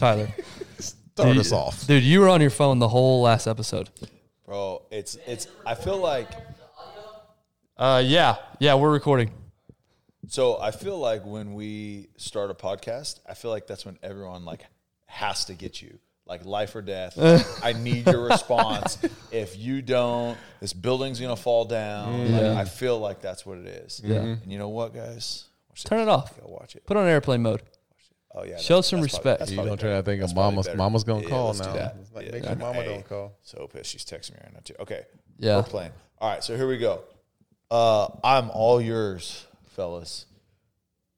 Tyler. Start Dude, us off. dude. You were on your phone the whole last episode. Bro, it's it's. I feel like Uh, yeah, yeah, we're recording. so. I feel like when we start a podcast, I feel like that's when everyone like has to get you like life or death. I need your response. If you don't, this building's gonna fall down. Like, I feel like that's what it is. Yeah. And you know what, guys? Watch Turn it off. Go watch it. Put on airplane mode. Oh yeah. Show some respect. that's You probably don't turn better. that thing That's Mama's better. mama's gonna Yeah, call let's do now. that. It's like, Yeah, make I sure mama Hey, don't call. So pissed. She's texting me right now too. Okay. Yeah. We're playing. All right. So here we go. Uh, I'm all yours, fellas.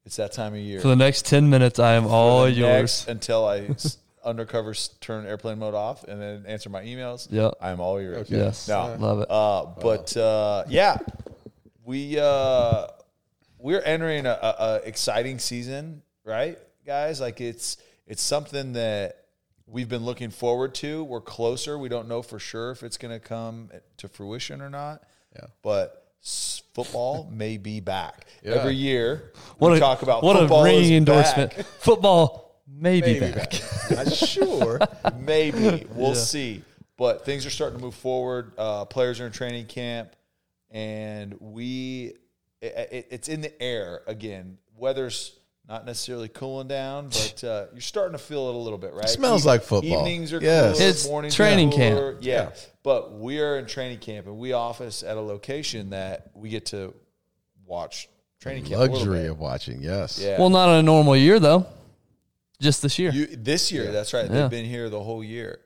It's that time of year. For the next ten minutes, I am For all the yours. next- until I undercover turn airplane mode off and then answer my emails. Yeah. I'm all yours. Yes, No. love it. Uh, but uh, yeah, we uh, we're entering a, a, a exciting season, right, guys? Like it's it's something that we've been looking forward to. We're closer. We don't know for sure if it's going to come to fruition or not. Yeah. But football may be back Yeah. every year. what we a talk about what football a is ringing back. endorsement. Football may be Maybe back. back. Sure. Maybe we'll see. But things are starting to move forward. Uh, players are in training camp, and we it, it, it's in the air again. Weather's not necessarily cooling down, but uh, you're starting to feel it a little bit, right? smells like football. Evenings are Yes. cooler, It's mornings training are camp. cooler. Yeah. but we are in training camp, and we office at a location that we get to watch training camp. a Luxury bit. of watching. Yes. Yeah. Well, not on a normal year though. Just this year. You, this year, that's right. Yeah. They've been here the whole year.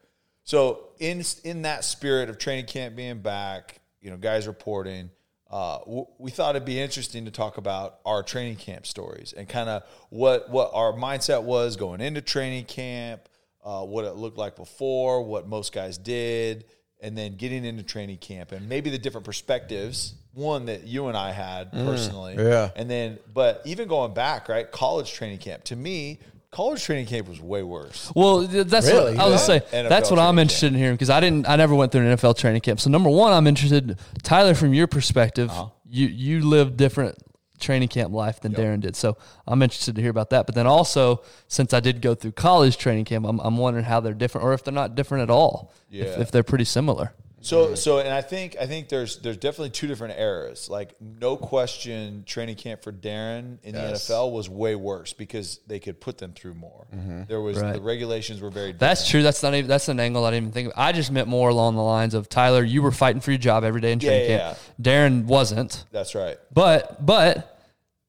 So in in that spirit of training camp being back, you know, guys reporting, uh, w- we thought it'd be interesting to talk about our training camp stories and kind of what what our mindset was going into training camp, uh, what it looked like before, what most guys did, and then getting into training camp and maybe the different perspectives. One that you and I had personally, yeah. and then but even going back, right, college training camp to me. College training camp was way worse. Well, that's Really? what I was Yeah. say. NFL That's what I'm interested in hearing because I didn't. I never went through an NFL training camp. So number one, I'm interested, Tyler, from your perspective. Uh-huh. You you lived different training camp life than Darren did. So I'm interested to hear about that. But then also, since I did go through college training camp, I'm, I'm wondering how they're different or if they're not different at all. If, Yeah. if they're pretty similar. So so and I think I think there's there's definitely two different eras. Like no question training camp for Darren in Yes. the NFL was way worse because they could put them through more. Mm-hmm. There was Right. the regulations were very different. That's true. That's not even. That's an angle I didn't even think of. I just meant more along the lines of Tyler. You were fighting for your job every day in training Yeah, camp. Darren wasn't. That's right. But but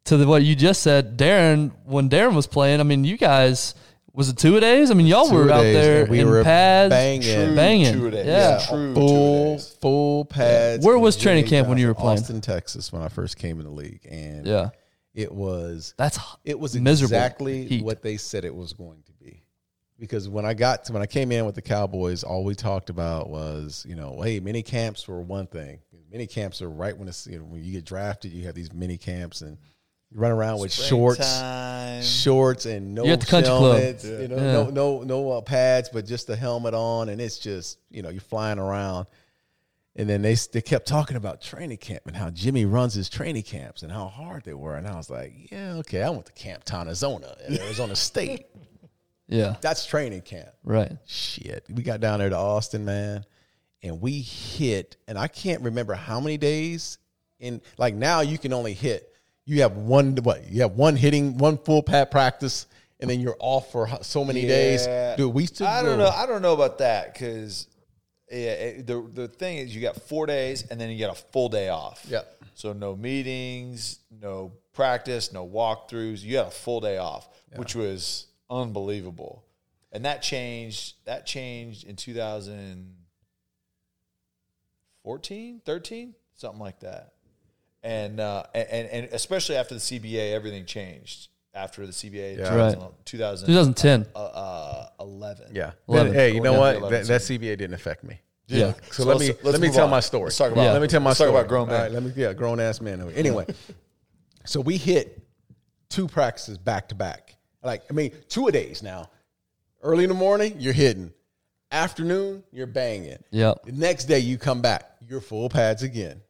to the, what you just said, Darren, when Darren was playing, I mean, you guys was it two a days? I mean, y'all were out there we in were pads, banging. True banging. two-a-days. Yeah. True Full two-a-days. full pads. Where was training camp when you were playing? Austin, Texas, when I first came in the league, and Yeah. it was That's it was miserable exactly heat. what they said it was going to be. Because when I got to when I came in with the Cowboys, all we talked about was you know, hey, mini camps were one thing. Mini camps are right when it's you know when you get drafted, you have these mini camps and you run around with shorts, Springtime. shorts and no You're at the country club. helmets, you know, Yeah. no no no uh, pads, but just the helmet on, and it's just you know you're flying around. And then they they kept talking about training camp and how Jimmy runs his training camps and how hard they were, and I was like, yeah, okay, I went to Camp Tontozona in Arizona State. yeah, That's training camp. right. Shit, we got down there to Austin, man, and we hit, and I can't remember how many days. And like now, you can only hit. You have one what? You have one hitting, one full pat practice, and then you're off for so many days. Dude, we still. I don't know. I don't know about that because yeah, it, the the thing is you got four days and then you get a full day off. Yeah. So no meetings, no practice, no walkthroughs. You got a full day off, which was unbelievable. And that changed. That changed in 2014, 13, something like that. And uh, and and especially after the CBA, everything changed. After the CBA, Yeah. 2000, Right. 2000, 2010. uh, uh, 11. Yeah. Eleven. Hey, you know what? That, that CBA didn't affect me. Yeah. So, So let me let's let me tell on. my story. Let's talk about- Yeah. Let me tell my let's talk story. about grown All men. right, let me yeah, grown ass man. Anyway, so we hit two practices back to back. Like I mean, two a days now. Early in the morning, you're hitting. Afternoon, you're banging. Yep. The next day, you come back, you're full pads again.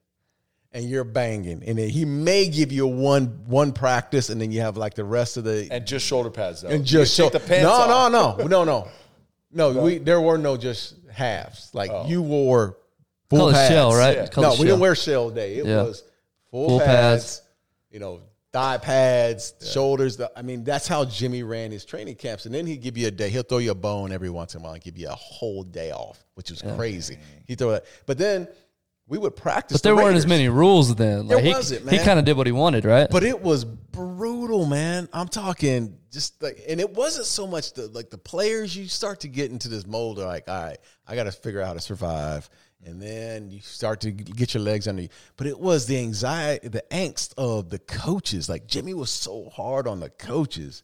And you're banging, and then he may give you one one practice, and then you have like the rest of the and just shoulder pads though. and just You show take the pants no, off. no, no, no, no, no. We there were no just halves. Like Oh. you wore full Call pads. shell, right? Yeah. No, we shell. didn't wear shell day. It Yeah. was full, Full pads, pads. You know, thigh pads, shoulders. The, I mean, that's how Jimmy ran his training camps. And then he'd give you a day. He'll throw you a bone every once in a while and give you a whole day off, which was crazy. He throw that, but then we would practice. But there the weren't as many rules then. There Like he, wasn't, he man. kind of did what he wanted, right? But it was brutal, man. I'm talking just like, and it wasn't so much the like the players. You start to get into this mold of like, all right, I got to figure out how to survive, and then you start to get your legs under you. But it was the anxiety, the angst of the coaches. Like Jimmy was so hard on the coaches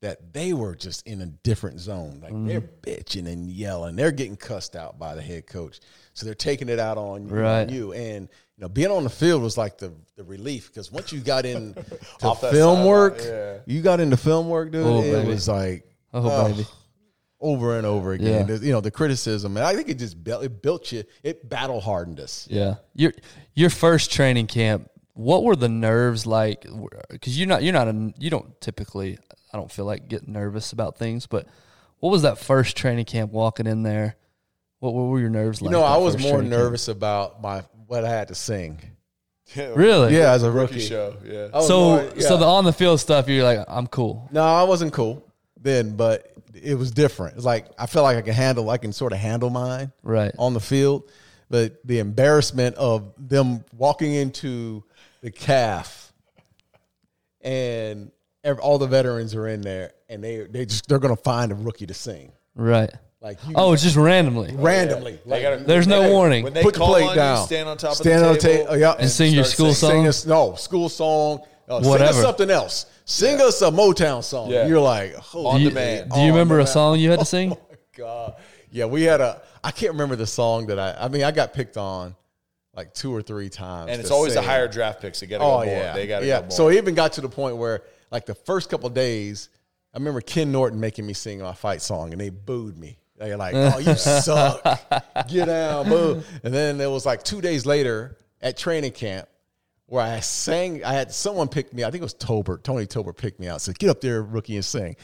that they were just in a different zone. Like they're mm-hmm. bitching and yelling. They're getting cussed out by the head coach. So they're taking it out on, Right. on you. And you know, being on the field was like the, the relief because once you got in to Off film sideline, work, yeah. you got into film work, dude. Oh, it baby. was like oh, oh, baby. over and over again. Yeah. You know, the criticism. And I think it just built, it built you. It battle hardened us. Yeah. Your your first training camp, what were the nerves like? Because you're not you're not a you don't typically I don't feel like get nervous about things, but what was that first training camp walking in there? What, what were your nerves You like? know, I was more training camp? nervous about my what I had to sing. Really? Yeah, as a Rookie rookie. show. Yeah. So more- yeah. so the on the field stuff, you're like, I'm cool. No, I wasn't cool then, but it was different. It's like I felt like I can handle, I can sort of handle mine Right. on the field, but the embarrassment of them walking into the calf and ev- all the veterans are in there, and they they just they're gonna find a rookie to sing Right. Like you, Oh, it's just randomly. randomly. They Like, gotta- There's no they- warning. When they put the plate on down, you, stand on top stand of on the the table, table, yeah, And sing your school singing. song? Sing us no school song. Uh, sing us something else. Sing us a Motown song. Yeah. You're like, holy On Do you, demand. do you On remember a song you had to sing? God. Yeah, we had a. I can't remember the song that I. I mean, I got picked on like two or three times, And it's always the higher draft picks. that got to Oh go more. yeah, They got to yeah. go more. So it even got to the point where, like, the first couple of days, I remember Ken Norton making me sing my fight song, and they booed me. They're like, "Oh, you suck. Get down, boo." And then it was like two days later at training camp where I sang. I had someone pick me. I think it was Tolbert. Tony Tolbert picked me out. Said, "Get up there, rookie, and sing."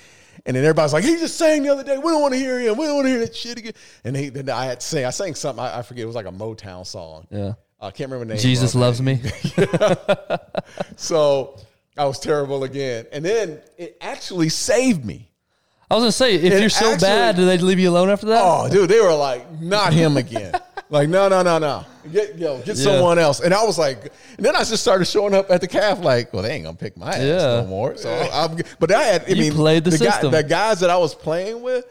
And then everybody's like, "He just sang the other day. We don't want to hear him. We don't want to hear that shit again." And he, then I had to sing. I sang something. I, I forget. It was like a Motown song. Yeah. I can't remember the name. Jesus loves me. So I was terrible again. And then it actually saved me. I was gonna say, if It you're so actually- bad, do they leave you alone after that? Oh, dude, they were like, not him again. like, no, no, no, no. Get yo, get Yeah. someone else. And I was like, and then I just started showing up at the calf like, well, they ain't gonna pick my ass Yeah. no more. So I'm but I had I You mean played the guy- system. the guys that I was playing with,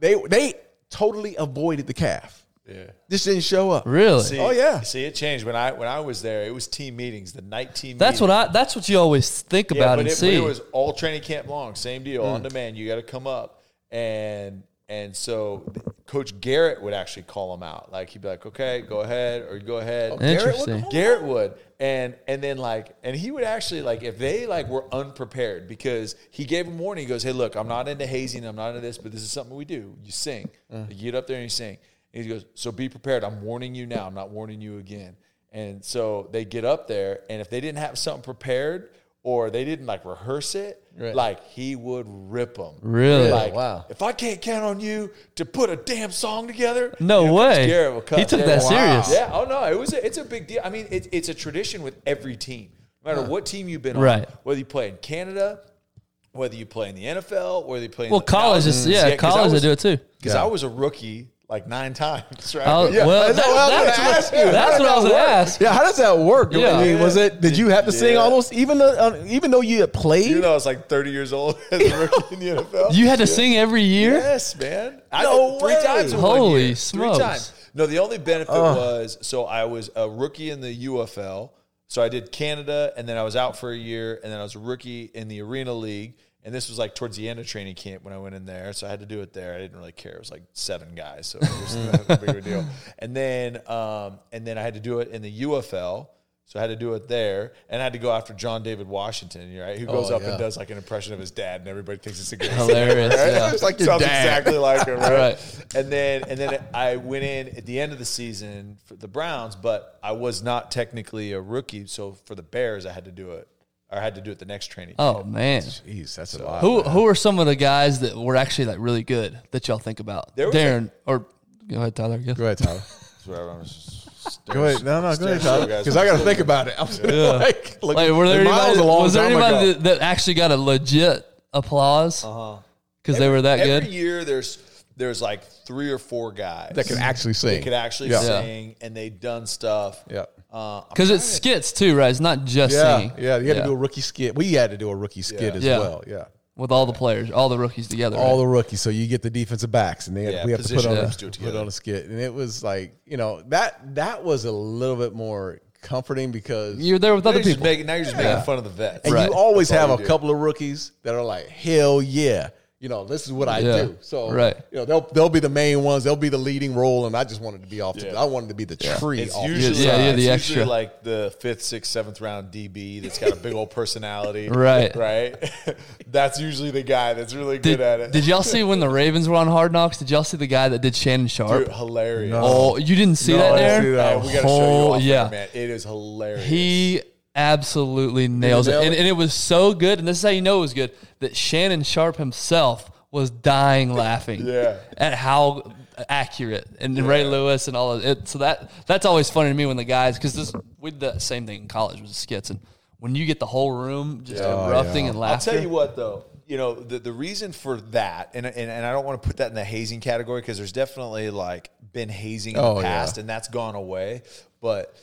they they totally avoided the calf. Yeah. This didn't show up. Really? See, Oh, yeah. See, it changed when I when I was there. It was team meetings, the night team. that's what I. That's what you always think Yeah, about but and it, but see. it was all training camp long, same deal, Mm. on demand. You got to come up, and and so Coach Garrett would actually call them out. Like he'd be like, "Okay, go ahead," or "Go ahead." Oh, Garrett would Interesting. Garrett would, and and then like, and he would actually like if they like were unprepared because he gave them warning. He goes, "Hey, look, I'm not into hazing, I'm not into this, but this is something we do. You sing, Mm. you get up there and you sing." And he goes, "So be prepared. I'm warning you now. I'm not warning you again." And so they get up there, and if they didn't have something prepared or they didn't like rehearse it, Right. like he would rip them. Really? Like, Wow. if I can't count on you to put a damn song together, No you know, Coach way. Garrett will cut He took their- that Wow. serious. yeah. Oh no, it was. A, it's a big deal. I mean, it, it's a tradition with every team. No matter what team you've been on, Right. whether you play in Canada, whether you play in the NFL, whether you play in Well, the, college is yeah, college they do it too. Because Yeah. I was a rookie like nine times, right? Oh, Yeah, well, that's that- what I was that's gonna ask you. That's does what I was gonna ask. Yeah, how does that work? Yeah. I mean, was it? Did you have to sing Yeah. all those, even though, uh, even though you had played? Even though I was like 30 years old as a rookie in the NFL. You had to sing every year. Yes, man. No I, three way. times in one Holy year. smokes. Three times. No, the only benefit was so I was a rookie in the CFL. So I did Canada, and then I was out for a year, and then I was a rookie in the Arena League. And this was like towards the end of training camp when I went in there, so I had to do it there. I didn't really care; it was like seven guys, so it was a big deal. And then, um, and then I had to do it in the UFL. So I had to do it there, and I had to go after John David Washington, right? Who goes Oh, up yeah. and does like an impression of his dad, and everybody thinks it's a good Hilarious, yeah. It's like your Sounds dad. exactly like him, right? Right. And then and then I went in at the end of the season for the Browns, but I was not technically a rookie. So for the Bears, I had to do it. Or I had to do it the next training. Oh camp. man. Jeez, that's a lot. Who man. who are some of the guys that were actually like really good that y'all think about? There was Darren or go ahead, Tyler. I. Go ahead, Tyler. I was- Go ahead. No, no, go ahead, Tyler. Because I got to think about it. I'm like, look, Like, were there anybody, was a long was there anybody that, that actually got a legit applause Uh-huh. because they were that Every good? Every year, there's there's like three or four guys that can actually sing. that could actually Yeah. sing, and they've done stuff. Yeah. Uh, Because it's skits too, right? It's not just Yeah, singing. yeah. You had to do a rookie skit. We had to do a rookie skit Yeah. as Yeah. well. Yeah. with all the players, all the rookies together. all right? the rookies. So you get the defensive backs, and they Yeah, we have to put on groups a, put on a skit, and it was like you know that that was a little bit more comforting because You're there with other people. making, now you're just making fun of the vets. and Right. you always That's have a do. couple of rookies that are like hell yeah. You know, this is what I Yeah. do. So, Right. you know, they'll they'll be the main ones. They'll be the leading role, and I just wanted to be off. The, I wanted to be the tree. It's off the usually, Yeah, yeah, it's the usually extra. like the fifth, sixth, seventh round DB that's got a big old personality. Right. Right. that's usually the guy that's really Did, good at it. did y'all see when the Ravens were on Hard Knocks? Did y'all see the guy that did Shannon Sharpe? Dude, hilarious. Oh, you didn't see No, that I there? didn't see that. Yeah, we got to show you Oh, off yeah. there, man. It is hilarious. He absolutely nails it. nail And, it? and it was so good, and this is how you know it was good, that Shannon Sharpe himself was dying laughing Yeah. at how accurate and Ray Lewis and all of it. So that that's always funny to me when the guys because this we did the same thing in college with the skits and when you get the whole room just Oh, erupting yeah. and laughing. I'll tell you what, though. You know, the, the reason for that, and, and, and I don't want to put that in the hazing category because there's definitely like been hazing in Oh, the yeah. past and that's gone away. But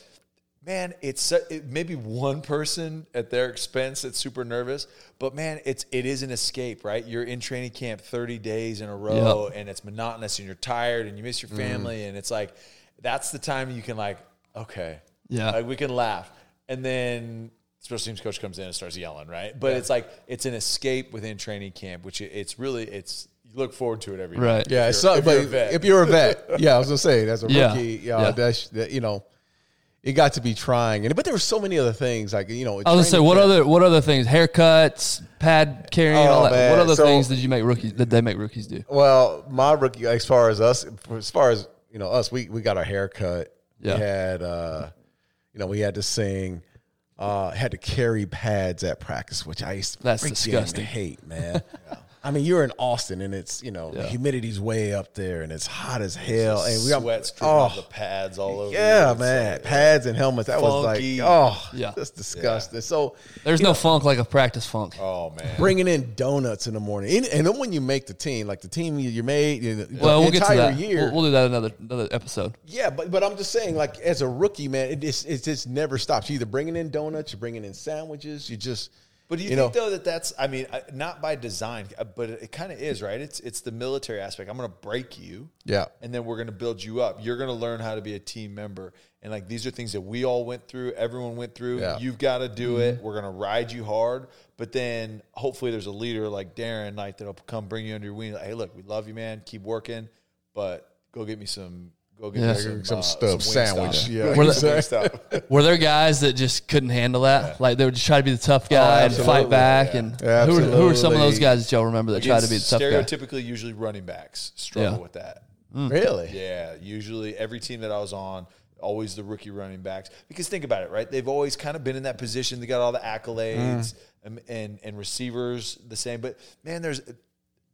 man, it's so- it, maybe one person at their expense that's super nervous, but man, it's it is an escape, right? You're in training camp 30 days in a row, and it's monotonous, and you're tired, and you miss your Mm. family, and it's like that's the time you can like, okay, Yeah. like we can laugh, and then special teams coach comes in and starts yelling, right? But it's like it's an escape within training camp, which it- it's really it's you look forward to it every day. Right. Yeah, If it's you're- so, if but you're a vet. if you're a vet, yeah, I was gonna say as a Yeah. rookie, yeah, Yeah. that's that, you know, it got to be trying, and but there were so many other things like you know. I was gonna say what other what other things? Haircuts, pad carrying, Oh, all that. man. What other So- things did you make rookies? Did they make rookies do? Well, my rookie, as far as us, as far as you know, us, we we got our hair cut. Yeah. We had, uh, you know, we had to sing. Uh, had to carry pads at practice, which I used to That's disgusting. hate, man. I mean, you're in Austin, and it's you know Yeah. humidity's way up there, and it's hot as hell, and we got sweats oh, the pads all over. Yeah. Man, like- pads and helmets. That was like, oh, Yeah. that's disgusting. So There's no funk like a practice funk. oh man, bringing in donuts in the morning, and, and then when you make the team, like the team you, made, you, the well, we'll get to entire that. year, We'll, we'll do that another another episode. yeah. But but I'm just saying, like as a rookie, man, it just it just never stops. You're either bringing in donuts, you're bringing in sandwiches, you just. But do you, You think know- though that that's I mean not by design, uh, but it, kind of is right. It's it's the military aspect. I'm going to break you, Yeah. and then we're going to build you up. You're going to learn how to be a team member, and like these are things that we all went through. Everyone went through. Yeah. You've got to do Mm-hmm. it. We're going to ride you hard, but then hopefully there's a leader like Darren, like that'll come bring you under your wing. Like, hey, look, we love you, man. Keep working, but go get me some. Go get Yeah. me some, Some uh, stuff, Wingstop. sandwich. Go Yeah. Were me some the- Were there guys that just couldn't handle that? Like they would just try to be the tough guy and fight back. Yeah. And who are, who are some of Absolutely. those guys that y'all remember that tried to be the tough guy? stereotypically usually running backs struggle Yeah. with that. Really? Yeah, usually every team that I was on, always the rookie running backs. Because think about it, right? They've always kind of been in that position. They got all the accolades and, and and receivers the same. But man, there's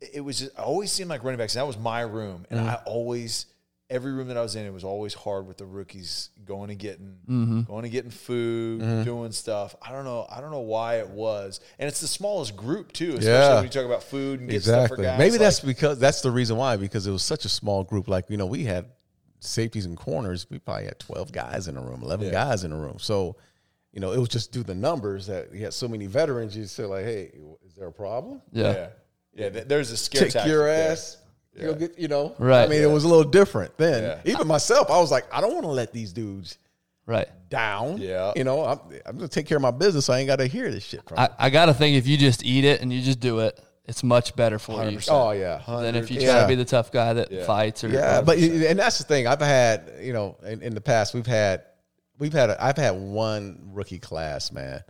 it was just, it always seemed like running backs. And that was my room, and I always every room that I was in, it was always hard with the rookies going and getting mm-hmm. going and getting food, mm-hmm. doing stuff. I don't know. I don't know why it was, and it's the smallest group too. Especially Yeah. when you talk about food and get stuff for Exactly. guys. Maybe like- that's because that's the reason why because it was such a small group. Like you know, we had safeties and corners. We probably had twelve guys in the room, eleven Yeah. guys in the room. So, you know, it was just through the numbers that you had so many veterans. You say like, hey, is there a problem? Yeah. yeah, yeah. There's a scare Kick tactic your there. Ass. You'll get, you know, Right. I mean, it was a little different then. Yeah. Even myself, I was like, I don't want to let these dudes Right. down. Yeah. you know, I'm, I'm gonna take care of my business. So I ain't got to hear this shit from. I. I got to think if you just eat it and you just do it, it's much better for you 100%. oh yeah, than if you try Yeah. to be the tough guy that Yeah. fights or Yeah, or- but and that's the thing. I've had you know in, in the past we've had we've had a, I've had one rookie class, man,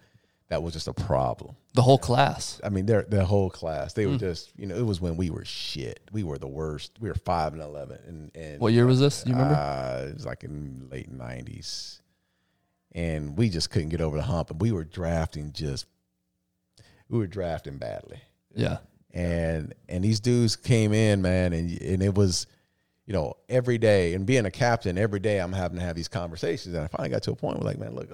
that was just a problem. The whole class. I mean, their their whole class, they were Hmm. just you know, it was when we were shit. We were the worst. We were five and eleven, and and What year was this? You remember? Uh, it was like in late nineties, and we just couldn't get over the hump, and we were drafting just, we were drafting badly, yeah. and and these dudes came in, man, and and it was, you know, every day, and being a captain, every day I'm having to have these conversations, and I finally got to a point where like, man, look,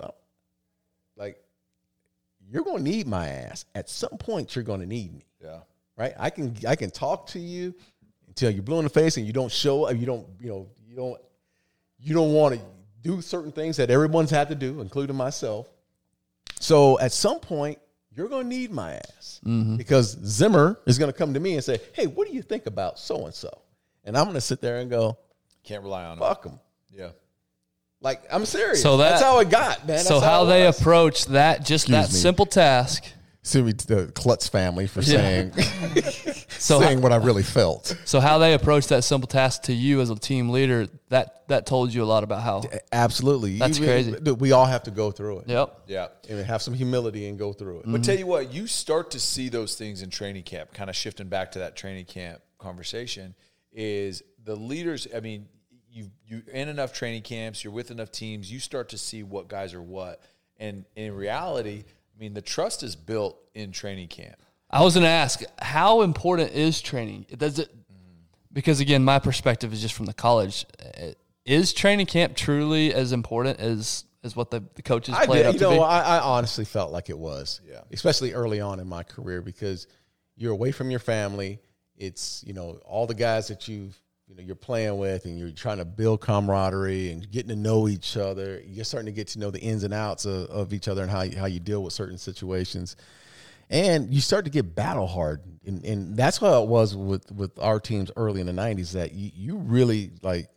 you're going to need my ass at some point. You're going to need me Yeah. right? I can I can talk to you until you're blue in the face and you don't show up, you don't you know you don't you don't want to do certain things that everyone's had to do, including myself. So at some point, you're going to need my ass mm-hmm. because Zimmer is going to come to me and say, "Hey, what do you think about so and so?" And I'm going to sit there and go, Can't rely on them. "Fuck them." Yeah. Like I'm serious. So that- that's how it got, man. That's so how it they was. approach that just that me. simple task. sue me the Klutz family for Yeah. saying So saying what I really felt. so how they approach that simple task to you as a team leader that that told you a lot about how. Absolutely, That's You- crazy. dude, We all have to go through it. Yep. Yeah. and have some humility and go through it. But mm-hmm. tell you what, you start to see those things in training camp, kind of shifting back to that training camp conversation, is the leaders, I mean, you you in enough training camps, you're with enough teams, you start to see what guys are what. And in reality, I mean, the trust is built in training camp. I was going to ask, how important is training? Does it? Because again, my perspective is just from the college. Uh, Is training camp truly as important as as what the, the coaches I play did, up you to know, be? I, I honestly felt like it was, Yeah. especially early on in my career because you're away from your family. It's you know all the guys that you've you know you're playing with, and you're trying to build camaraderie and getting to know each other. You're starting to get to know the ins and outs of, of each other and how you, how you deal with certain situations. and you start to get battle hardened, and, and that's how it was with with our teams early in the '90s. That you, you really like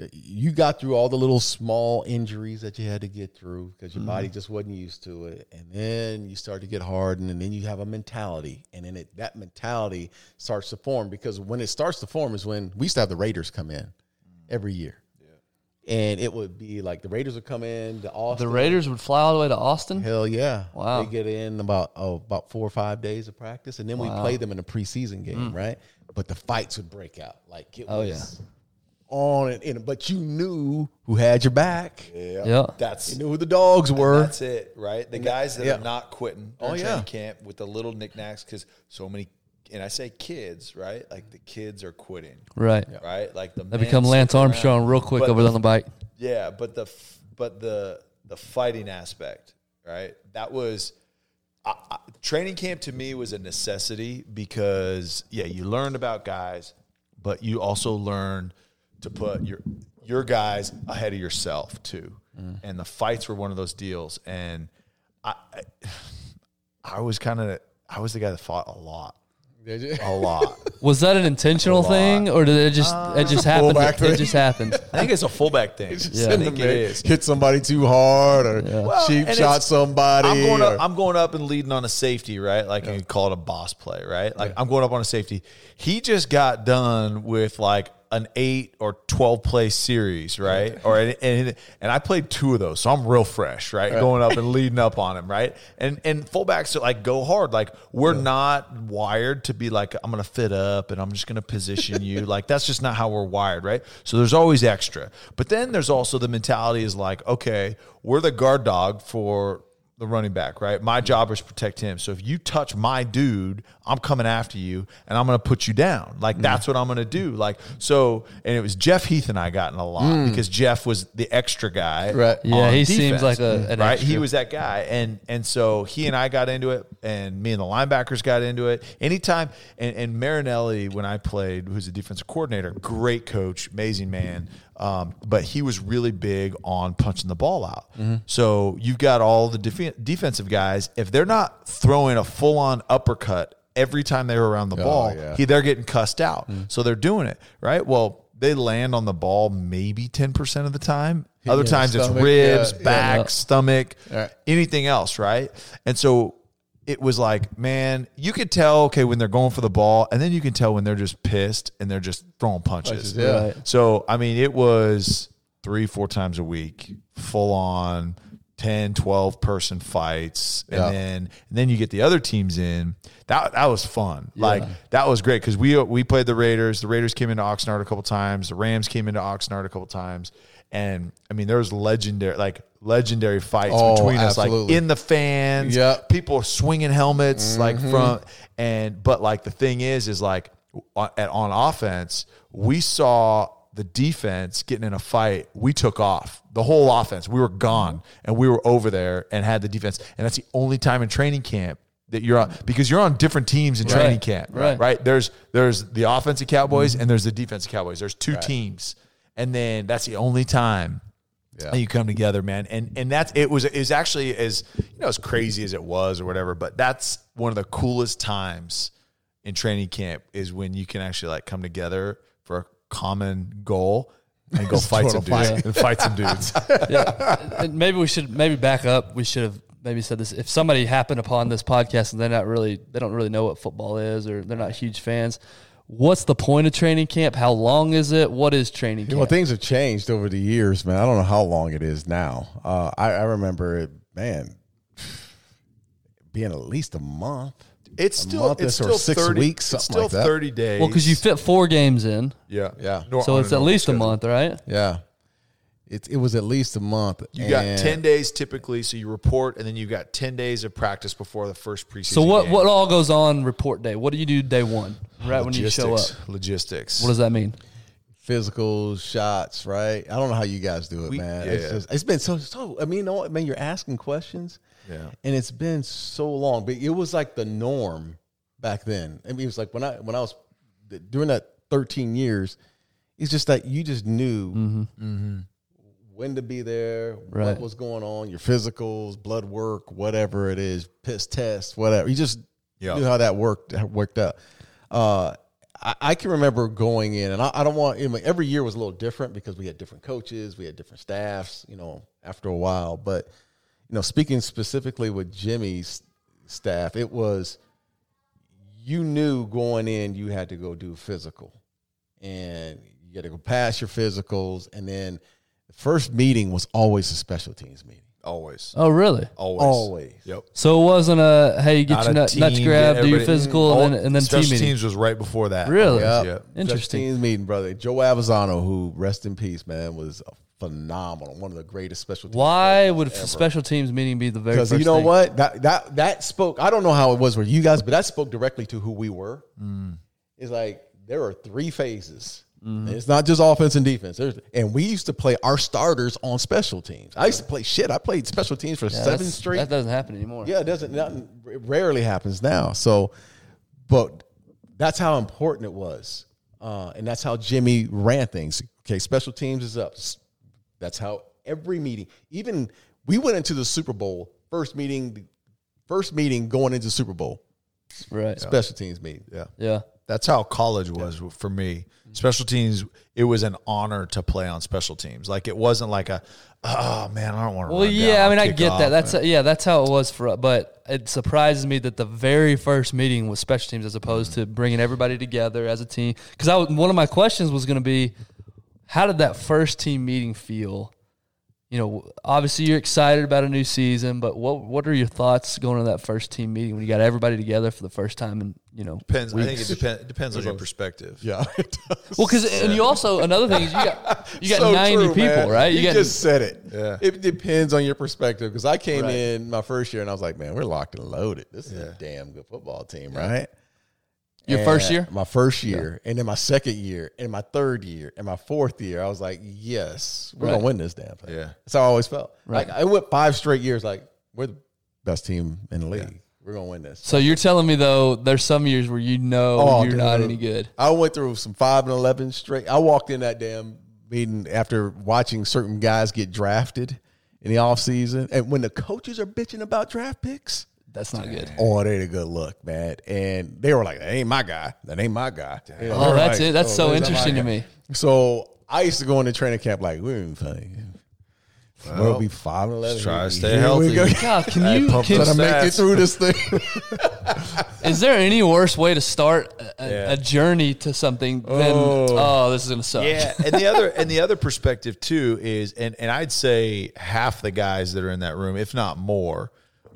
Uh, you got through all the little small injuries that you had to get through because your body mm-hmm. just wasn't used to it, and then you start to get hardened, and then you have a mentality, and then it, that mentality starts to form because when it starts to form is when we used to have the Raiders come in mm-hmm. every year. And it would be like the Raiders would come in, the Austin, the Raiders would fly all the way to Austin. Hell yeah! Wow. They get in about oh, about four or five days of practice, and then we play them in a preseason game, mm. right? But the fights would break out like it Mm. Oh, was on and in. But you knew who had your back. Yeah. Yeah. That's You knew who the dogs were. That's it, right? The guys that yeah. are not quitting Oh, yeah. training camp with the little knickknacks because so many, and I say kids, right? Like the kids are quitting, Right. right? Like the They become sit Lance around. Armstrong real quick But over the- on the bike. Yeah, but the but the the fighting aspect, right? That was I, I, training camp to me was a necessity because yeah, you learned about guys, but you also learned to put your your guys ahead of yourself too. Mm. And the fights were one of those deals. And I I, I was kind of I was the guy that fought a lot, Did you? a lot. Was that an intentional thing, or did it just it uh, just happened? fullback It, just happened. I think it's a fullback thing. Yeah. I think it is. Hit somebody too hard, or Well, cheap shot somebody. I'm going or- up. I'm going up and leading on a safety, right? Like you call it a boss play, right? Like I'm going up on a safety. He just got done with like an eight or twelve play series, right? Or and, and and I played two of those, so I'm real fresh, right? Going up and leading up on him, right? And and fullbacks are like go hard. Like we're not wired to be like I'm gonna fit up and I'm just gonna position you. like that's just not how we're wired, right? So there's always extra. But then there's also the mentality is like, okay, we're the guard dog for the running back, right? My job is to protect him. So if you touch my dude, I'm coming after you and I'm going to put you down. Like mm. that's what I'm going to do. Like so, and it was Jeff Heath and I got in a lot mm. because Jeff was the extra guy. Right. Yeah, he seems like a- an right. He was that guy, and and so he and I got into it, and me and the linebackers got into it. Anytime, and, and Marinelli, when I played, who's a defensive coordinator, great coach, amazing man. Um, but he was really big on punching the ball out. So you've got all the def- defensive guys. If they're not throwing a full on uppercut every time they were around the ball, yeah. he, they're getting cussed out. So they're doing it right. Well, they land on the ball maybe ten percent of the time. Other the times it's ribs, yeah, yeah. back, Yeah. stomach, Right. anything else, right? And so it was like, man, you could tell, okay, when they're going for the ball, and then you can tell when they're just pissed and they're just throwing punches. Punches, yeah. Right. So, I mean, it was three, four times a week, full on 10, 12 person fights. And Yeah. then and then you get the other teams in. That that was fun. Like that was great because we we played the Raiders. The Raiders came into Oxnard a couple times. The Rams came into Oxnard a couple times. And I mean, there was legendary, like legendary fights Oh, between us, like in the fans. Yep. people swinging helmets like mm-hmm. from and but like the thing is is like on, at, on offense we saw the defense getting in a fight we took off. The whole offense we were gone and we were over there and had the defense. And that's the only time in training camp that you're on because you're on different teams in training camp right. right? There's there's the offensive cowboys and there's the defensive cowboys. There's two teams and then that's the only time Yeah. you come together, man. And and that's it was it was actually as you know as crazy as it was or whatever, but that's one of the coolest times in training camp is when you can actually like come together for a common goal and go fight some Total dudes fight. and fight some dudes. yeah. And maybe we should maybe back up. We should have maybe said this. If somebody happened upon this podcast and they're not really they don't really know what football is or they're not huge fans, what's the point of training camp? How long is it? What is training camp? Well, things have changed over the years, man. I don't know how long it is now. Uh, I, I remember it, man, being at least a month. It's A still month it's still six 30, weeks, It's still like that. thirty days. well, because you fit four games in, yeah Yeah. So it's at normal least a month, right? Yeah. It, it was at least a month. You got ten days typically, so you report, and then you got ten days of practice before the first preseason. So what game. what all goes on report day? What do you do day one? Right when you show up. Logistics. Logistics. What does that mean? physical shots, right? I don't know how you guys do it, We- man. yeah. It's just it's been so so. I mean, you know what, man? You're asking questions, Yeah. and it's been so long, but it was like the norm back then. I mean, it was like when I when I was during that 13 years, it's just that you just knew mm-hmm. Mm-hmm. When to be there, Right. what was going on, your physicals, blood work, whatever it is, piss test, whatever. You just Yeah. knew how that worked worked out. Uh, I, I can remember going in, and I, I don't want. I mean, every year was a little different because we had different coaches, we had different staffs. You know, after a while, but you know, speaking specifically with Jimmy's staff, it was you knew going in you had to go do physical, and you had to go pass your physicals, and then the first meeting was always a special teams meeting. Always. Oh, really? Always. Always. Yep. So it wasn't a hey, you get Not your a nut, nuts grabbed, do your everybody- physical, All- and then and then team special meeting. teams was right before that. Really? Always, Yeah. yeah. Interesting. Special teams meeting, brother. Joe Avezzano, who rest in peace, man, was phenomenal. One of the greatest special teams. Why would ever. special teams meeting be the very Because you know thing? what that that that spoke. I don't know how it was with you guys, but that spoke directly to who we were. Mm. It's like there are three phases. Mm-hmm. It's not just offense and defense. There's, and we used to play our starters on special teams. I used to play shit. I played special teams for Yeah, seven straight. That doesn't happen anymore. Yeah, it doesn't. Nothing it rarely happens now. So, but that's how important it was, uh, and that's how Jimmy ran things. Okay, special teams is up. That's how every meeting, even we went into the Super Bowl first meeting, first meeting going into Super Bowl Right. special teams meeting. Yeah. Yeah. That's how college was for me. Special teams, it was an honor to play on special teams. Like it wasn't like a, oh man, I don't want to. Well, yeah, I mean, I get that. That's yeah, that's how it was for. us. But it surprises me that the very first meeting was special teams as opposed to bringing everybody together as a team. Because I one of my questions was going to be, how did that first team meeting feel? You know, obviously you're excited about a new season, but what what are your thoughts going to that first team meeting when you got everybody together for the first time? And you know, depends. I think it depends. Depends on your perspective. Yeah, it does. well, because and you also another thing is you got you got So 90 true, people, man. right? You, got just said it. Yeah. It depends on your perspective. Because I came Right. in my first year and I was like, man, we're locked and loaded. This is a damn good football team, right? Your first year? My first year. And then my second year. And my third year. And my fourth year. I was like, yes, we're Right. going to win this damn thing. Yeah. That's how I always felt. Right. Like, I went five straight years like, we're the best team in the league. We're going to win this. So you're telling me though, there's some years where you know Oh, you're not any good. I went through some five and eleven straight. I walked in that damn meeting after watching certain guys get drafted in the offseason. And when the coaches are bitching about draft picks, That's not good. oh, they a good look, man. And they were like, that ain't my guy. That ain't my guy. You Oh, that's like, it. That's "Oh, so interesting to me. So I used to go into training camp like, we're in funny. we'll be five and eleven. Try to stay we healthy. go. God, can Hey, you? pump Can, those Trying to make it through this thing. is there any worse way to start a, Yeah. a journey to something than oh, oh this is gonna suck? Yeah, and the other and the other perspective too is, and and I'd say half the guys that are in that room, if not more,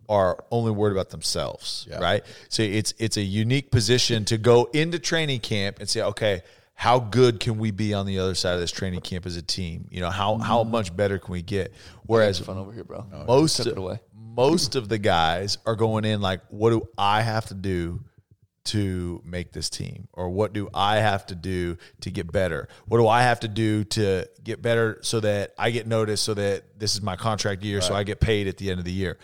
are only worried about themselves, Yeah. right? So it's it's a unique position to go into training camp and say, okay, how good can we be on the other side of this training camp as a team? You know, how how mm. much better can we get? Whereas Fun over here, bro. most away. most of the guys are going in like, what do I have to do to make this team, or what do I have to do to get better? What do I have to do to get better so that I get noticed, so that this is my contract year, so I get paid at the end of the year.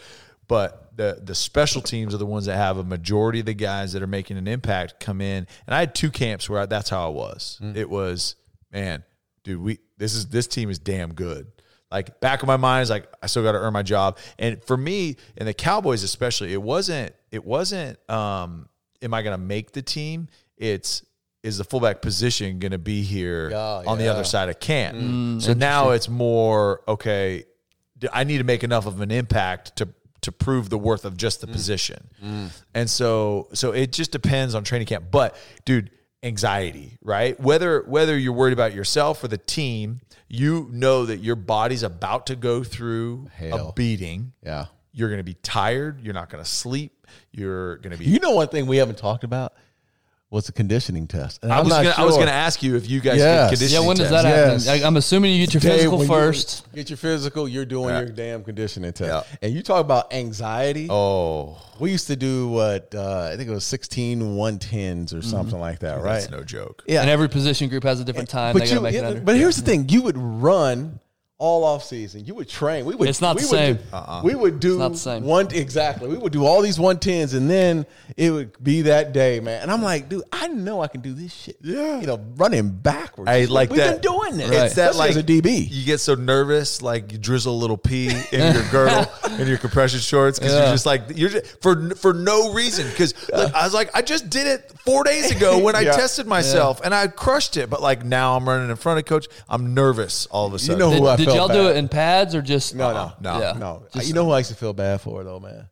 But the the special teams are the ones that have a majority of the guys that are making an impact come in. And I had two camps where I, that's how I was. It was, man, dude, we this is this team is damn good. Like back of my mind is like I still got to earn my job. And for me and the Cowboys especially, it wasn't it wasn't um am I going to make the team? It's is the fullback position going to be here Yeah, on the other side of camp? so now it's more okay. I need to make enough of an impact to to prove the worth of just the mm. position. Mm. And so so it just depends on training camp. But dude, anxiety, right? Whether whether you're worried about yourself or the team, you know that your body's about to go through Hell. a beating. Yeah. You're going to be tired, you're not going to sleep, you're going to be You know one thing we haven't talked about was the conditioning test. And I I'm was not gonna, I was going to ask you if you guys Yes. did conditioning Yeah, when does tests. that happen? Yes. I, I'm assuming you get your Dave, physical when you first. get your physical, you're doing Yeah. your damn conditioning test. Yeah. And you talk about anxiety. Oh, We used to do what uh, I think it was 16 110s or something like that, right? that's no joke. yeah. And every position group has a different time. but got you, make it under. but here's the thing: you would run all off season. You would train. We would. It's not we the would same. Do, Uh-uh. We would do not the same. one exactly. We would do all these one tens, and then it would be that day, man. And I'm like, dude, I know I can do this shit. Yeah. you know, running backwards. I like We've that. been doing this. It's that Especially like as a DB. You get so nervous, like you drizzle a little pee in your girdle in your compression shorts because Yeah. you're just like you're just, for for no reason. Because I was like, I just did it four days ago when I tested myself and I crushed it. But like now I'm running in front of coach. I'm nervous all of a sudden. You know who did I did felt y'all do it in pads or just No, no, no, Yeah. no. Just you know who I used to feel bad for though, man.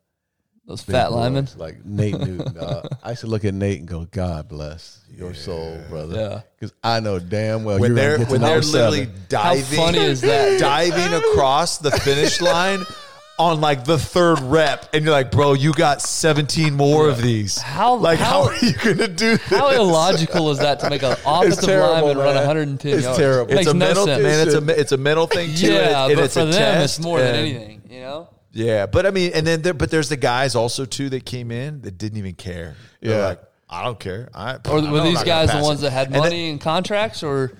those Big fat boys, linemen? like Nate Newton. Uh, I used to look at Nate and go, "God bless your soul, brother." Yeah. because I know damn well when you're they're gonna get to when they're number seven. literally diving. funny is that? diving across the finish line on like the third rep, and you're like, bro, you got 17 more of these. How- like how, how- are you gonna do this? How illogical is that to make an offensive terrible, lineman run man. 110 It's yards? terrible. It makes it's a no mental sense. man. It's a it's a mental thing too. yeah, and but it's for a them, test, it's more than anything. You know, Yeah, but I mean, and then there, but there's the guys also too that came in that didn't even care. They're Yeah. like, I don't care. I, or I were these guys the ones it. that had And then- money and contracts, or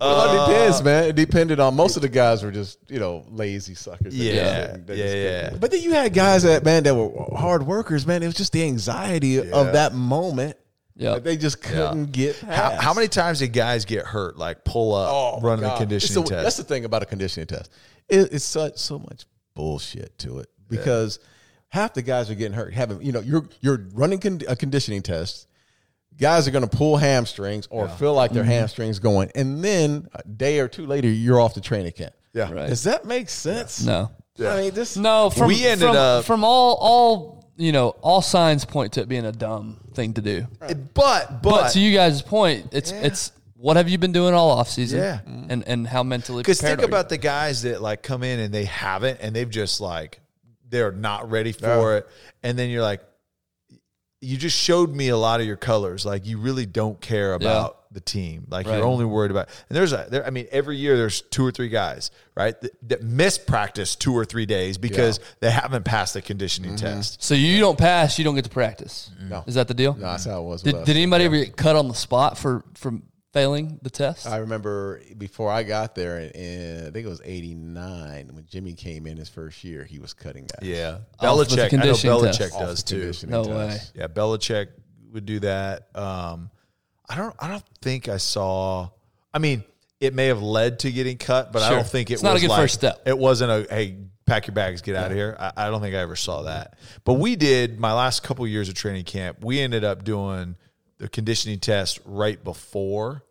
Well, it uh, depends, man. It depended on most of the guys were just you know lazy suckers. They Yeah, just didn't- they yeah, yeah. But then you had guys that man that were hard workers. Man, it was just the anxiety Yeah. of that moment. Yeah. they just couldn't get. How, Past. how many times did guys get hurt, like pull up, Oh, running God. the conditioning It's test? That's the thing about a conditioning test. It, it's such so much bullshit to it because half the guys are getting hurt. Having you know you're you're running con- a conditioning test. Guys are going to pull hamstrings or feel like Mm-hmm. their hamstrings going, and then a day or two later you're off the training camp. Yeah. Right. Does that make sense? no, I mean this. no. From, We ended from, up- from all all you know, all signs point to it being a dumb thing to do. but but, But to you guys' point, it's it's what have you been doing all off season? Yeah. and and how mentally Because think are you? about the guys that like come in and they haven't, and they've just like they're not ready for it, and then you're like, you just showed me a lot of your colors. Like you really don't care about the team. Like Right. you're only worried about. And there's a there. I mean, every year there's two or three guys right that, that miss practice two or three days because they haven't passed the conditioning mm-hmm. test. So you don't pass, you don't get to practice. No. Is that the deal? No, that's how it was. with Did, us. did anybody ever get cut on the spot for from failing the test? I remember before I got there, in, I think it was '89 when Jimmy came in his first year. He was cutting guys. Yeah, Off with the Belichick. I know Belichick test. Does too. conditioning no test. way. Yeah, Belichick would do that. Um, I don't. I don't think I saw. I mean, it may have led to getting cut, but I don't think it It's was not a good like- first step. It wasn't a hey, pack your bags, get out of here. I, I don't think I ever saw that. But we did my last couple years of training camp. We ended up doing the conditioning test right before,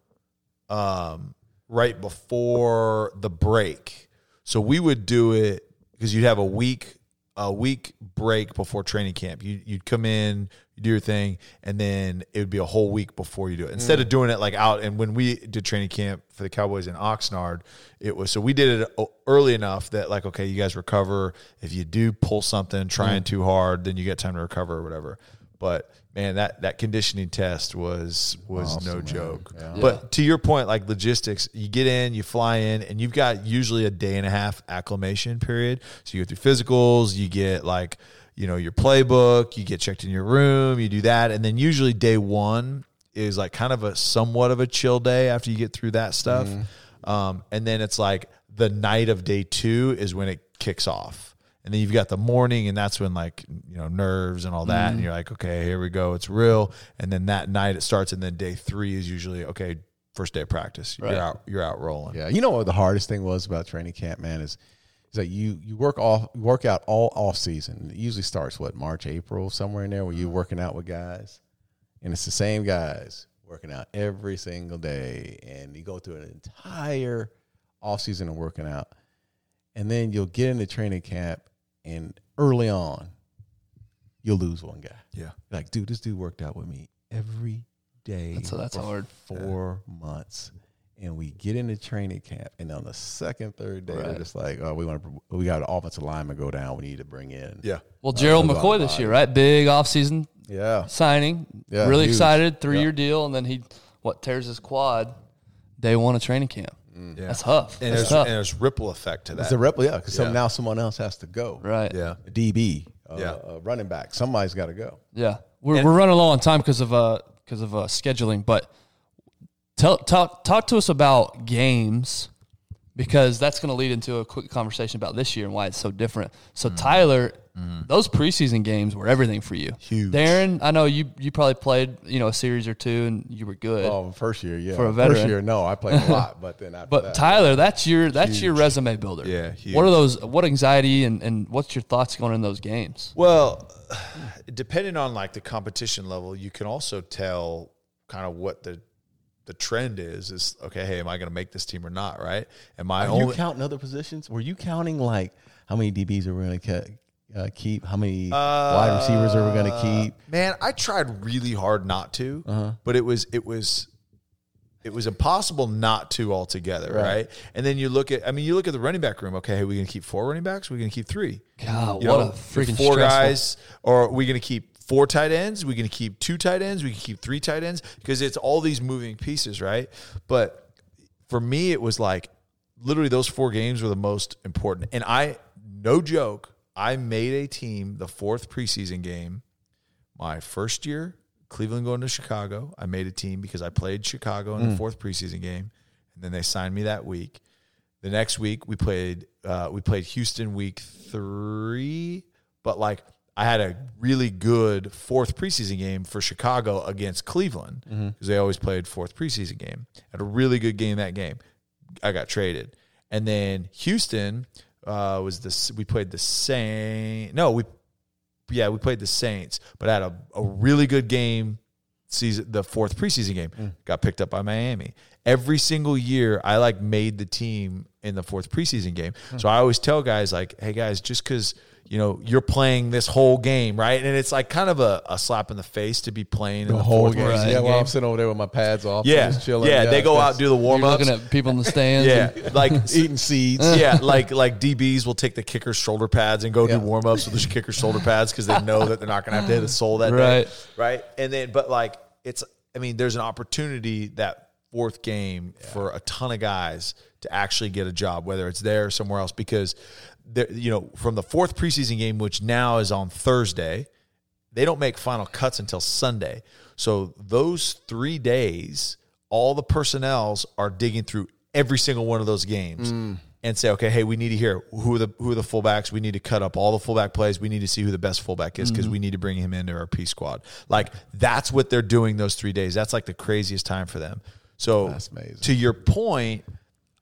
um, right before the break. So we would do it because you'd have a week a week break before training camp. You you'd come in, you do your thing, and then it would be a whole week before you do it. Instead of doing it like out and when we did training camp for the Cowboys in Oxnard, it was so we did it early enough that like okay, you guys recover. If you do pull something trying too hard, then you get time to recover or whatever. But man, that that conditioning test was was no joke. But to your point, like logistics, you get in, you fly in, and you've got usually a day and a half acclimation period. So you go through physicals, you get like you know your playbook, you get checked in your room, you do that, and then usually day one is like kind of a somewhat of a chill day after you get through that stuff, um, and then it's like the night of day two is when it kicks off and then you've got the morning and that's when like you know nerves and all that and mm-hmm. you're like okay here we go it's real. And then that night it starts and then day three is usually okay first day of practice Right. you're out you're out rolling. Yeah, you know what the hardest thing was about training camp, man, is is that you you work off you work out all off season. It usually starts what March, April, somewhere in there, where you're mm-hmm. working out with guys, and it's the same guys working out every single day, and you go through an entire off season of working out, and then you'll get into training camp, and early on, you'll lose one guy. yeah Like, dude, this dude worked out with me every day. That's- that's for hard. Four months, and we get into training camp, and on the second, third day, they're Right. just like, "Oh, we want to. We got an offensive lineman go down. We need to bring in." yeah Well, Gerald McCoy this bodies. year, right? Big offseason yeah, signing. Yeah, really huge. excited. Three Yeah. year deal, and then he what tears his quad day one of training camp. Yeah That's tough. and That's there's, tough. and there's ripple effect to that. It's a ripple, Yeah, because Yeah. now someone else has to go. right. yeah A DB, uh, Yeah. a running back. Somebody's got to go. Yeah, we're, we're running low on time because of uh because of uh, scheduling. But tell talk talk to us about games because that's going to lead into a quick conversation about this year and why it's so different. So Tyler, Mm-hmm. those preseason games were everything for you. Huge. Darren, I know you you probably played you know a series or two and you were good. Oh, first year, yeah. For a First veteran. year, no, I played a lot, but then after But that, Tyler, that's your that's your resume builder. Yeah, huge. What are those? What anxiety and, and what's your thoughts going in those games? Well, depending on like the competition level, you can also tell kind of what the the trend is. Is okay. Hey, am I going to make this team or not? Right? Am I Are only you counting other positions? Were you counting like how many DBs are we going to uh, keep? How many wide receivers are we going to keep? Man, I tried really hard not to, Uh-huh. but it was it was it was impossible not to altogether, right. Right. And then you look at I mean you look at the running back room, okay, are we gonna keep four running backs? Are we gonna keep three? God, You what know, a freaking four stressful- guys, or are we gonna keep four tight ends? Are we gonna keep two tight ends? We can keep three tight ends? Because it's all these moving pieces, right? But for me, it was like literally those four games were the most important. And I, no joke, I made a team the fourth preseason game my first year, Cleveland going to Chicago. I made a team because I played Chicago in the fourth preseason game, and then they signed me that week. The next week we played uh, we played Houston week three, but like I had a really good fourth preseason game for Chicago against Cleveland because they always played fourth preseason game. Had a really good game that game. I got traded, and then Houston uh, was the we played the same. No, we yeah we played the Saints, but I had a, a really good game season the fourth preseason game got picked up by Miami. Every single year I like made the team in the fourth preseason game. So I always tell guys like, hey guys, just cause you know you're playing this whole game, right? And it's like kind of a, a slap in the face to be playing in the, The whole game. preseason Yeah, well. I'm sitting over there with my pads off. yeah, just chilling. yeah, They go out that's- do the warm You're ups. looking at people in the stands. Yeah, like eating seeds. yeah, like like DBs will take the kicker's shoulder pads and go Yeah. do warm ups with the kicker's shoulder pads because they know that they're not going to have to hit a soul that Right. day, right? And then, but like it's, I mean, there's an opportunity that fourth game for a ton of guys to actually get a job, whether it's there or somewhere else, because there, you know, from the fourth preseason game, which now is on Thursday, they don't make final cuts until Sunday. So those three days, all the personnels are digging through every single one of those games mm. and say, okay, hey, we need to hear who are the who are the fullbacks. We need to cut up all the fullback plays. We need to see who the best fullback is because mm. we need to bring him into our P squad. Like that's what they're doing those three days. That's like the craziest time for them. So to your point,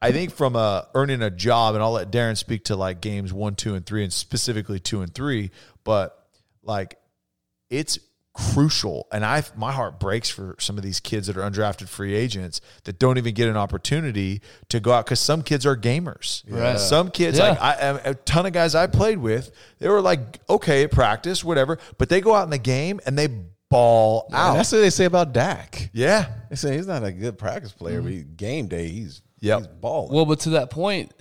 I think from a earning a job, and I'll let Darren speak to like games one, two, and three, and specifically two and three, but like it's crucial. And I my heart breaks for some of these kids that are undrafted free agents that don't even get an opportunity to go out because some kids are gamers. Right. Some kids, Yeah. like I, a ton of guys I played with, they were like okay at practice, whatever, but they go out in the game and they ball And out. that's what they say about Dak. yeah. They say he's not a good practice player, mm-hmm. but he, game day he's Yep. he's balling. Well, but to that point,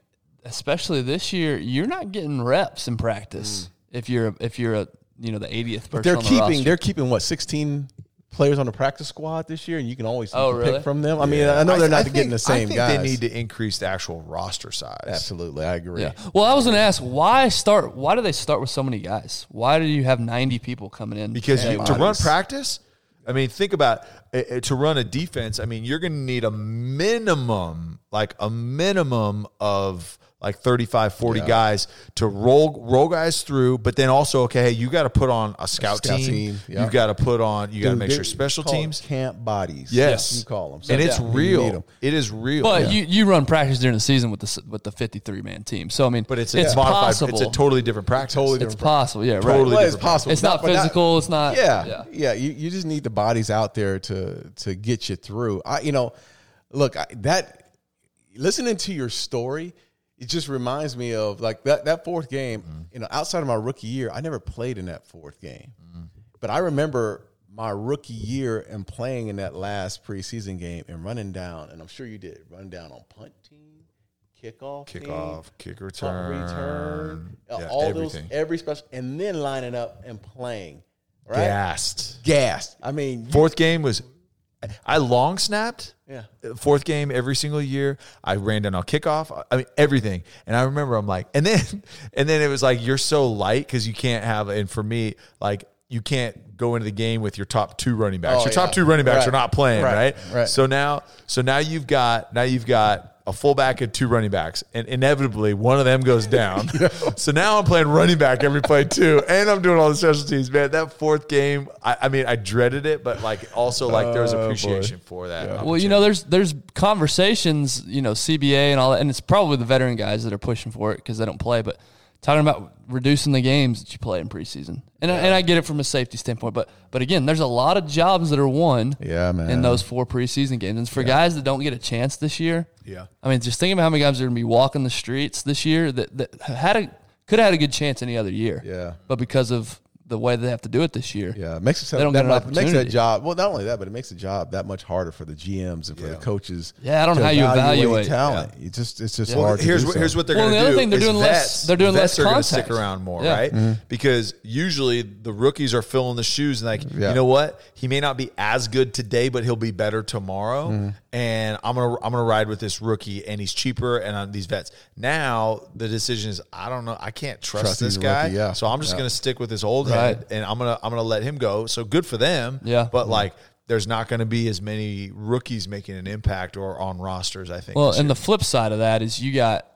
especially this year, you're not getting reps in practice mm. if you're if you're a you know the 80th person. they're on the keeping roster. they're keeping what sixteen players on the practice squad this year, and you can always Oh, really? pick from them. I mean, I know they're not think- getting the same I think guys. They need to increase the actual roster size. Absolutely, I agree. Yeah. Well, I was going to ask why start. Why do they start with so many guys? Why do you have 90 people coming in? because Yeah, you, to run practice i mean think about uh, uh, to run a defense i mean you're going to need a minimum like a minimum of like 35 40 guys to roll roll guys through but then also okay hey, you got to put on a scout, scout team, team, yeah. you've got to put on you got to make sure special called teams camp bodies. yes you call them, and it's yeah, you need real 'em. it is real but you, you run practice during the season with the with the 53 man team. So I mean, but it's a it's modified possible. it's a totally different practice Totally different. It's different possible. Yeah. Right. Totally Well, it's different possible. It's not but physical. It's not. yeah, Yeah. yeah. You, you just need the bodies out there to to get you through. I, you know, look I, that listening to your story, it just reminds me of like that that fourth game. Mm-hmm. You know, outside of my rookie year, I never played in that fourth game, Mm-hmm. but I remember my rookie year and playing in that last preseason game and running down, and I'm sure you did run down on punt team, kickoff, team, kickoff kick punt return, return, yeah, all everything those every special, and then lining up and playing. Right, gassed gassed. I mean, you- Fourth game was I long snapped. Yeah. Fourth game every single year. I ran down on kickoff. I mean everything. And I remember I'm like, and then and then it was like you're so light because you can't have. And for me, like you can't go into the game with your top two running backs. Oh, your top yeah. two running backs Right. are not playing, Right. right. Right. So now, so now you've got now you've got a fullback and two running backs, and inevitably one of them goes down. So now I'm playing running back every play too, and I'm doing all the special teams. Man, that fourth game, I, I mean, I dreaded it, but like also like there was Oh, boy. appreciation for that. Well, you know, there's there's conversations, you know, CBA and all that, and it's probably the veteran guys that are pushing for it because they don't play. But talking about reducing the games that you play in preseason, and I, and I get it from a safety standpoint, but but again, there's a lot of jobs that are won, Yeah, man. in those four preseason games, and for guys that don't get a chance this year, Yeah. I mean, just think about how many guys are going to be walking the streets this year that that had a could have had a good chance any other year, Yeah. but because of the way they have to do it this year, Yeah, it makes it They don't that get an much- makes that job. Well, not only that, but it makes the job that much harder for the GMs and for the coaches. Yeah, I don't know how you evaluate. talent. You just it's just Well, hard. to here's do what, so. here's what they're Well, going the to other do. thing, they're is doing less- they're doing vets less are gonna stick around more, Yeah. right? Mm-hmm. Because usually the rookies are filling the shoes and like, Yeah. you know what? He may not be as good today, but he'll be better tomorrow. Mm-hmm. And I'm gonna I'm gonna ride with this rookie, and he's cheaper, and on these vets. Now the decision is, I don't know, I can't trust, Trust this guy, rookie, yeah. so I'm just Yeah. gonna stick with this old Right. and I'm gonna I'm gonna let him go. So good for them, Yeah. But like. There's not going to be as many rookies making an impact or on rosters. I think. Well, and the flip side of that is you got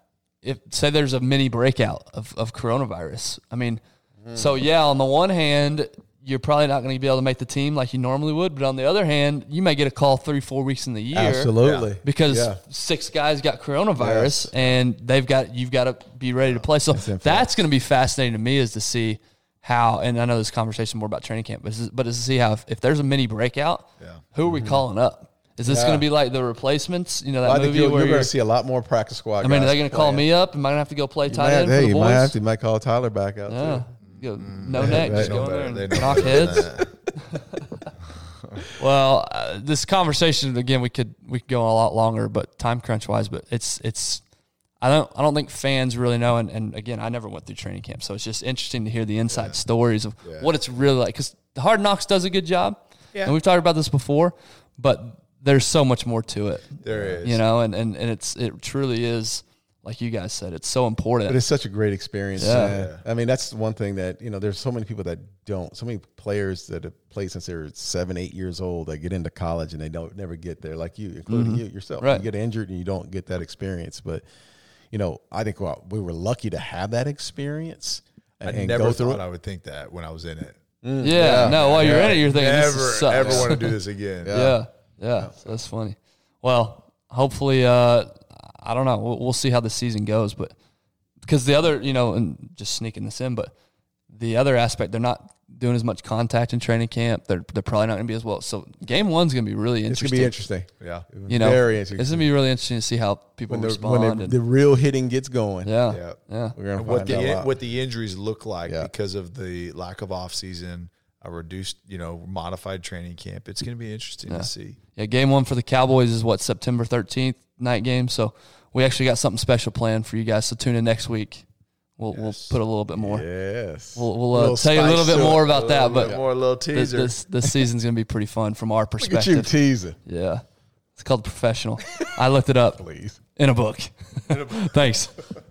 if say there's a mini breakout of, of coronavirus. I mean, so mm. yeah, on the one hand, you're probably not going to be able to make the team like you normally would, but on the other hand, you may get a call three, four weeks in the year. absolutely Because Yeah. six guys got coronavirus and they've got you've got to be ready to play. So that's going to be fascinating to me is to see how and I know this conversation more about training camp, but is, but is to see how if, if there's a mini breakout, yeah. who are we calling up? Is this Mm-hmm. Yeah. going to be like the replacements? You know that I think movie you're, where you're you're, going to see a lot more practice squad. I mean, are they going to call me up? Am I going to have to go play You tight might, end for hey, the you boys? might have to. You might call Tyler back out. yeah. Too. You go, no neck, just they go in there and knock heads. Well, uh, this conversation again, we could we could go a lot longer, but time crunch wise, but it's it's. I don't I don't think fans really know, and, and again, I never went through training camp, so it's just interesting to hear the inside stories of what it's really like. Because the Hard Knocks does a good job, Yeah. and we've talked about this before, but there's so much more to it. There is. you know, and, and, and it's it truly is like you guys said, it's so important. But it's such a great experience. Yeah. man. I mean, that's one thing that, you know, there's so many people that don't, so many players that have played since they were seven, eight years old that get into college and they don't never get there, like you, including you yourself. Mm-hmm. Right. You get injured and you don't get that experience. But, you know, I think well, we were lucky to have that experience I and, and never go through thought it. I would think that when I was in it. yeah, Yeah. no, while you're in it, you're thinking Never, this sucks. ever want to do this again. Yeah, yeah. So that's funny. Well, hopefully, uh, I don't know. We'll, we'll see how the season goes, but because the other, you know, and just sneaking this in, but the other aspect, they're not doing as much contact in training camp. They're they're probably not going to be as well. So game one's going to be really It's interesting. gonna be interesting. Yeah. You know, very interesting. It's going to be really interesting to see how people when, the, respond. when the, and, the real hitting gets going. yeah, Yeah. yeah, we're gonna what find out. the lot. what the injuries look like Yeah. because of the lack of off season, a reduced, you know, modified training camp. It's going to be interesting to see. Yeah, game one for the Cowboys is what September thirteenth night game. So we actually got something special planned for you guys. So tune in next week. We'll we'll put a little bit more. yes, We'll, we'll uh, tell you a little bit more about that. But more a little teaser. this this season's gonna be pretty fun from our Look at you perspective. teasing, Yeah, it's called the professional. I looked it up please. in a book. Thanks.